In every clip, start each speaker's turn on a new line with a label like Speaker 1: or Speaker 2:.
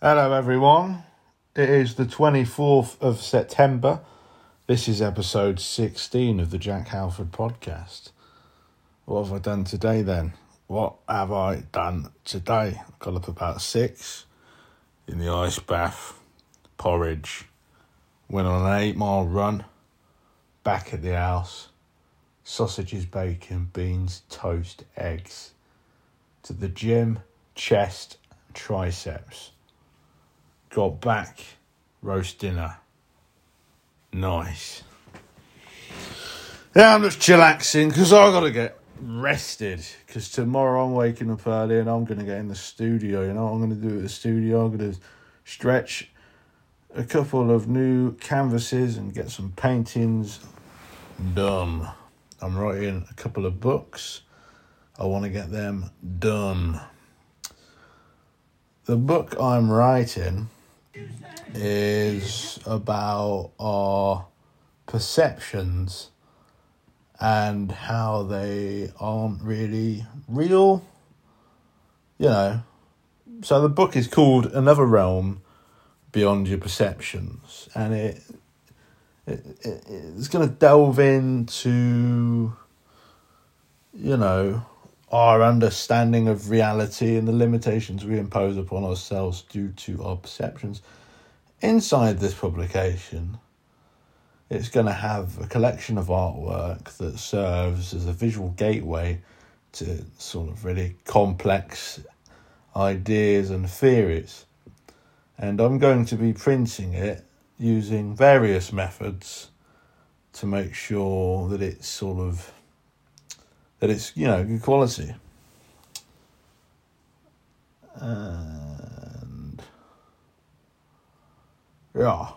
Speaker 1: Hello, everyone. It is the 24th of September. This is episode 16 of the Jack Halford podcast. What have I done today then? What have I done today? I got up about six in the ice bath, porridge, went on an eight mile run, back at the house, sausages, bacon, beans, toast, eggs, to the gym, chest, triceps. Got back, roast dinner. Nice. Yeah, I'm just chillaxing because i got to get rested because tomorrow I'm waking up early and I'm going to get in the studio. You know what I'm going to do at the studio? I'm going to stretch a couple of new canvases and get some paintings done. I'm writing a couple of books. I want to get them done. The book I'm writing is about our perceptions and how they aren't really real. You know, so the book is called Another Realm Beyond Your Perceptions, and it, it, it it's going to delve into, you know, our understanding of reality and the limitations we impose upon ourselves due to our perceptions. Inside this publication, it's going to have a collection of artwork that serves as a visual gateway to sort of really complex ideas and theories. And I'm going to be printing it using various methods to make sure that it's sort of that it's you know good quality. And yeah.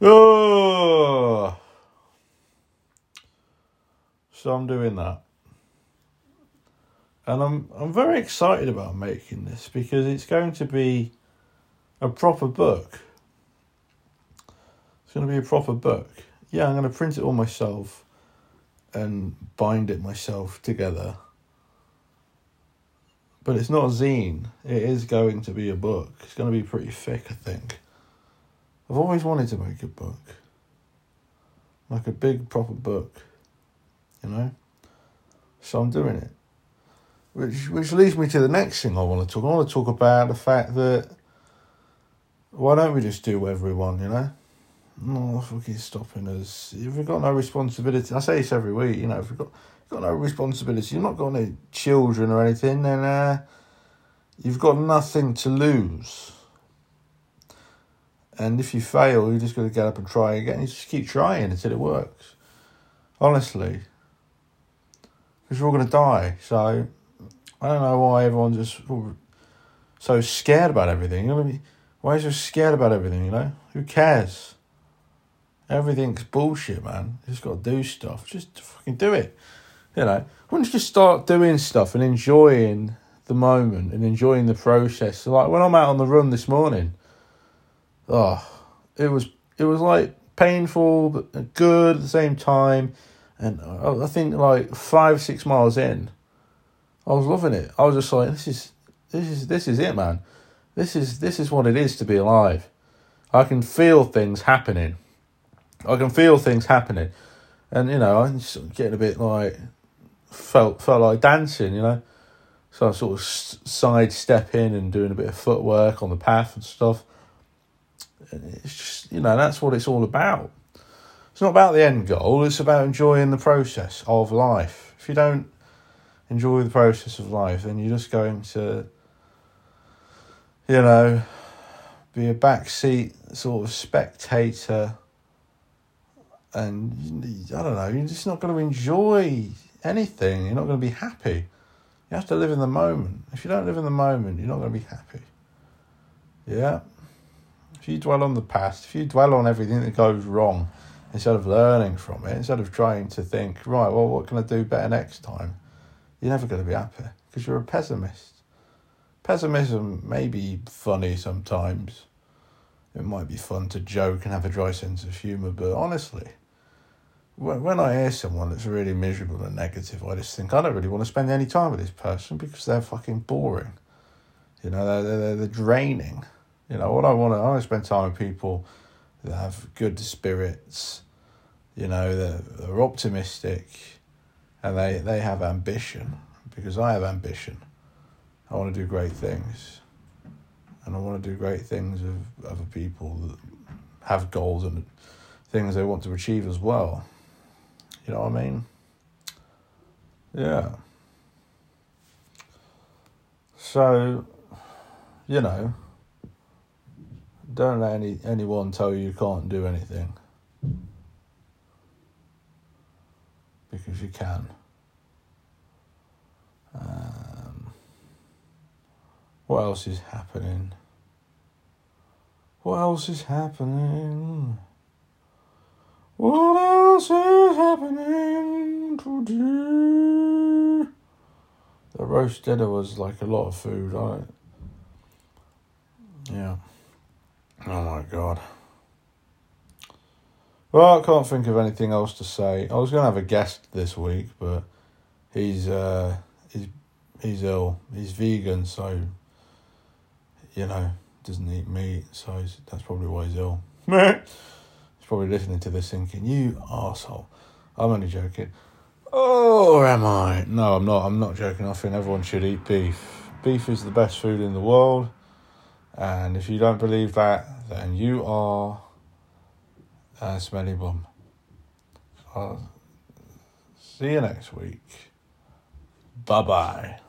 Speaker 1: Oh. So I'm doing that. And I'm I'm very excited about making this because it's going to be a proper book. It's going to be a proper book. Yeah, I'm going to print it all myself and bind it myself together. But it's not a zine. It is going to be a book. It's going to be pretty thick, I think. I've always wanted to make a book. Like a big, proper book. You know? So I'm doing it. Which, which leads me to the next thing I want to talk. I want to talk about the fact that why don't we just do everyone, you know? No fucking stopping us. If we've got no responsibility, I say this every week, you know, if we've got, got no responsibility, you've not got any children or anything, then uh, you've got nothing to lose. And if you fail, you're just going to get up and try again. You just keep trying until it works. Honestly. Because we're all going to die. So, I don't know why everyone's just so scared about everything. You know, why is you scared about everything, you know? Who cares? Everything's bullshit, man. You just got to do stuff. Just fucking do it. You know, wouldn't you just start doing stuff and enjoying the moment and enjoying the process? So like when I'm out on the run this morning, oh, it was it was like painful but good at the same time. And I think like five six miles in, I was loving it. I was just like, this is this is this is it, man. This is this is what it is to be alive. I can feel things happening I can feel things happening, and you know I'm getting a bit like felt felt like dancing, you know. So I sort of sidestepping and doing a bit of footwork on the path and stuff. And it's just you know that's what it's all about. It's not about the end goal. It's about enjoying the process of life. If you don't enjoy the process of life, then you're just going to, you know, be a backseat sort of spectator and I don't know, you're just not going to enjoy anything. You're not going to be happy. You have to live in the moment. If you don't live in the moment, you're not going to be happy. Yeah. If you dwell on the past, if you dwell on everything that goes wrong, instead of learning from it, instead of trying to think, right, well, what can I do better next time? You're never going to be happy because you're a pessimist. Pessimism may be funny sometimes. It might be fun to joke and have a dry sense of humour, but honestly, when I hear someone that's really miserable and negative, I just think I don't really want to spend any time with this person because they're fucking boring. You know, they're, they're, they're draining. You know, what I want to, I want to spend time with people that have good spirits, you know, they're, they're optimistic and they, they have ambition because I have ambition. I want to do great things. I want to do great things with other people that have goals and things they want to achieve as well. You know what I mean? Yeah. So, you know, don't let any anyone tell you you can't do anything. Because you can. Um, what else is happening? What else is happening? What else is happening today? The roast dinner was like a lot of food, right? Yeah. Oh my god. Well, I can't think of anything else to say. I was going to have a guest this week, but he's uh, he's he's ill. He's vegan, so you know doesn't eat meat, so that's probably why he's ill. he's probably listening to this thinking, "You asshole." I'm only joking. Oh, am I? No, I'm not. I'm not joking. I think everyone should eat beef. Beef is the best food in the world. And if you don't believe that, then you are a smelly bum. I'll see you next week. Bye bye.